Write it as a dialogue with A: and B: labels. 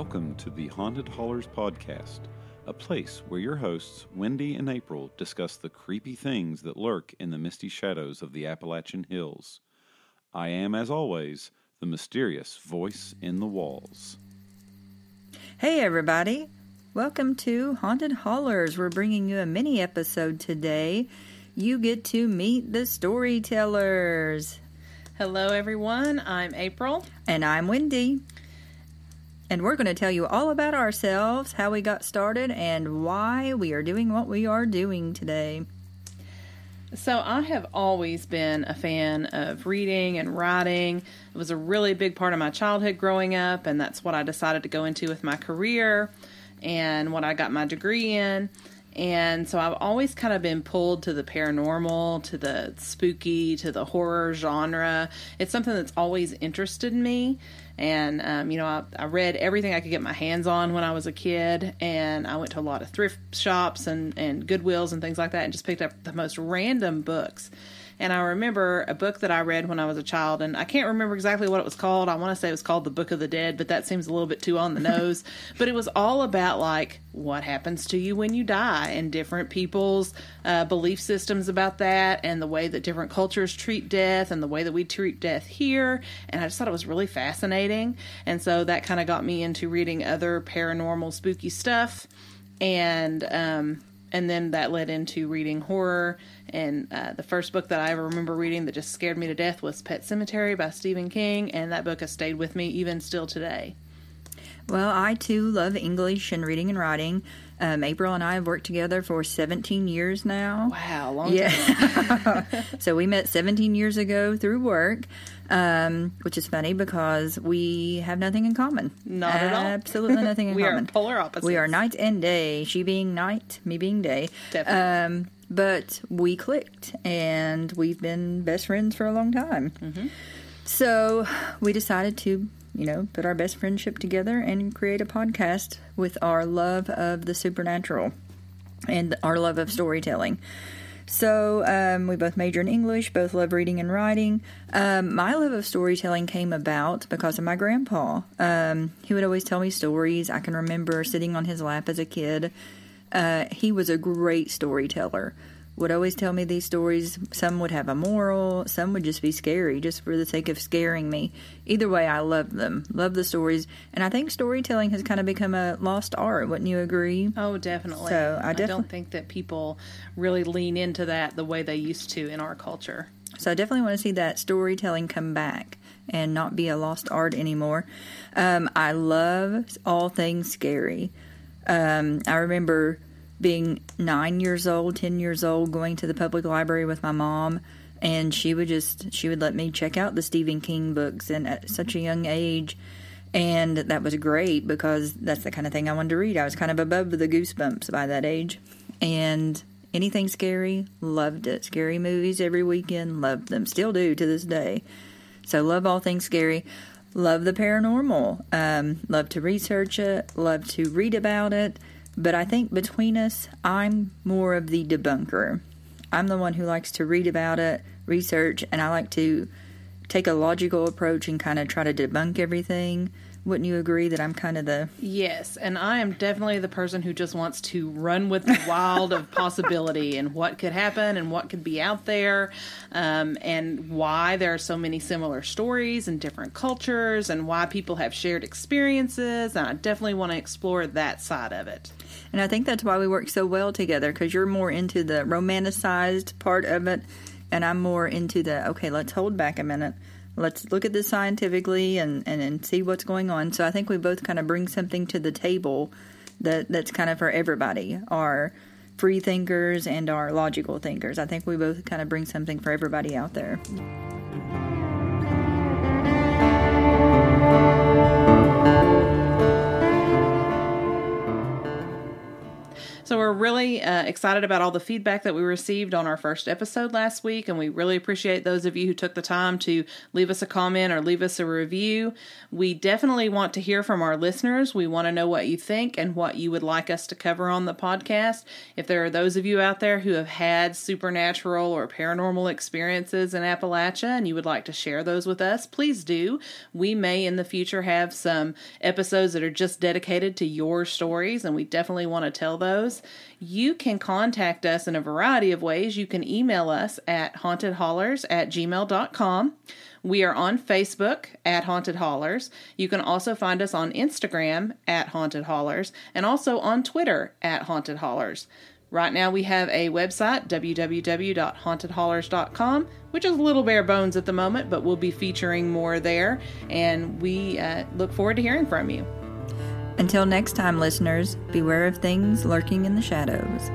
A: Welcome to the Haunted Hollers podcast, a place where your hosts, Wendy and April, discuss the creepy things that lurk in the misty shadows of the Appalachian Hills. I am, as always, the mysterious voice in the walls.
B: Hey, everybody. Welcome to Haunted Hollers. We're bringing you a mini episode today. You get to meet the storytellers.
C: Hello, everyone. I'm April.
B: And I'm Wendy. And we're going to tell you all about ourselves, how we got started, and why we are doing what we are doing today.
C: So, I have always been a fan of reading and writing. It was a really big part of my childhood growing up, and that's what I decided to go into with my career and what I got my degree in. And so I've always kind of been pulled to the paranormal, to the spooky, to the horror genre. It's something that's always interested me. And, um, you know, I, I, read everything I could get my hands on when I was a kid. And I went to a lot of thrift shops and, and Goodwills and things like that and just picked up the most random books. And I remember a book that I read when I was a child, and I can't remember exactly what it was called. I want to say it was called The Book of the Dead, but that seems a little bit too on the nose. but it was all about like what happens to you when you die and different people's uh, belief systems about that, and the way that different cultures treat death, and the way that we treat death here. And I just thought it was really fascinating. And so that kind of got me into reading other paranormal, spooky stuff. And, um, and then that led into reading horror. And uh, the first book that I ever remember reading that just scared me to death was Pet Sematary by Stephen King, and that book has stayed with me even still today.
B: Well, I too love English and reading and writing. Um, April and I have worked together for 17 years now.
C: Wow, long
B: yeah. so we met 17 years ago through work, um, which is funny because we have nothing in common.
C: Not at all.
B: Absolutely nothing in
C: we
B: common.
C: We are polar opposites.
B: We are night and day. She being night, me being day.
C: Definitely.
B: Um, but we clicked, and we've been best friends for a long time.
C: Mm-hmm.
B: So we decided to you know, put our best friendship together and create a podcast with our love of the supernatural and our love of storytelling. So um, we both major in English, both love reading and writing. Um, my love of storytelling came about because of my grandpa. Um, he would always tell me stories. I can remember sitting on his lap as a kid. Uh, he was a great storyteller would always tell me these stories. Some would have a moral, some would just be scary, just for the sake of scaring me. Either way, I love them, love the stories, and I think storytelling has kind of become a lost art. Wouldn't you agree?
C: Oh, definitely.
B: So I, defi- I
C: don't think that people really lean into that the way they used to in our culture.
B: So I definitely want to see that storytelling come back and not be a lost art anymore. Um, I love all things scary. Um, I remember being nine years old, ten years old, going to the public library with my mom, and she would just she would let me check out the Stephen King books, and at such a young age, and that was great because that's the kind of thing I wanted to read. I was kind of above the goosebumps by that age, and anything scary, loved it. Scary movies every weekend, loved them, still do to this day. So love all things scary. Love the paranormal. Um, love to research it. Love to read about it but I think between us, I'm more of the debunker. I'm the one who likes to read about it, research, and I like to take a logical approach and kind of try to debunk everything wouldn't you agree that I'm kind of the
C: Yes, and I am definitely the person who just wants to run with the wild of possibility and what could happen and what could be out there, um, and why there are so many similar stories and different cultures, and why people have shared experiences. And I definitely want to explore that side of it.
B: And I think that's why we work so well together because you're more into the romanticized part of it, and I'm more into the okay. Let's hold back a minute let's look at this scientifically and, and, and see what's going on. So I think we both kind of bring something to the table that that's kind of for everybody. Our free thinkers and our logical thinkers. I think we both kind of bring something for everybody out there.
C: Really uh, excited about all the feedback that we received on our first episode last week, and we really appreciate those of you who took the time to leave us a comment or leave us a review. We definitely want to hear from our listeners. We want to know what you think and what you would like us to cover on the podcast. If there are those of you out there who have had supernatural or paranormal experiences in Appalachia and you would like to share those with us, please do. We may in the future have some episodes that are just dedicated to your stories, and we definitely want to tell those. You can contact us in a variety of ways. You can email us at hauntedhollers at gmail.com. We are on Facebook at Haunted Hollers. You can also find us on Instagram at Haunted Hollers and also on Twitter at Haunted Hollers. Right now, we have a website, www.hauntedhollers.com, which is a little bare bones at the moment, but we'll be featuring more there. And we uh, look forward to hearing from you.
B: Until next time, listeners, beware of things lurking in the shadows.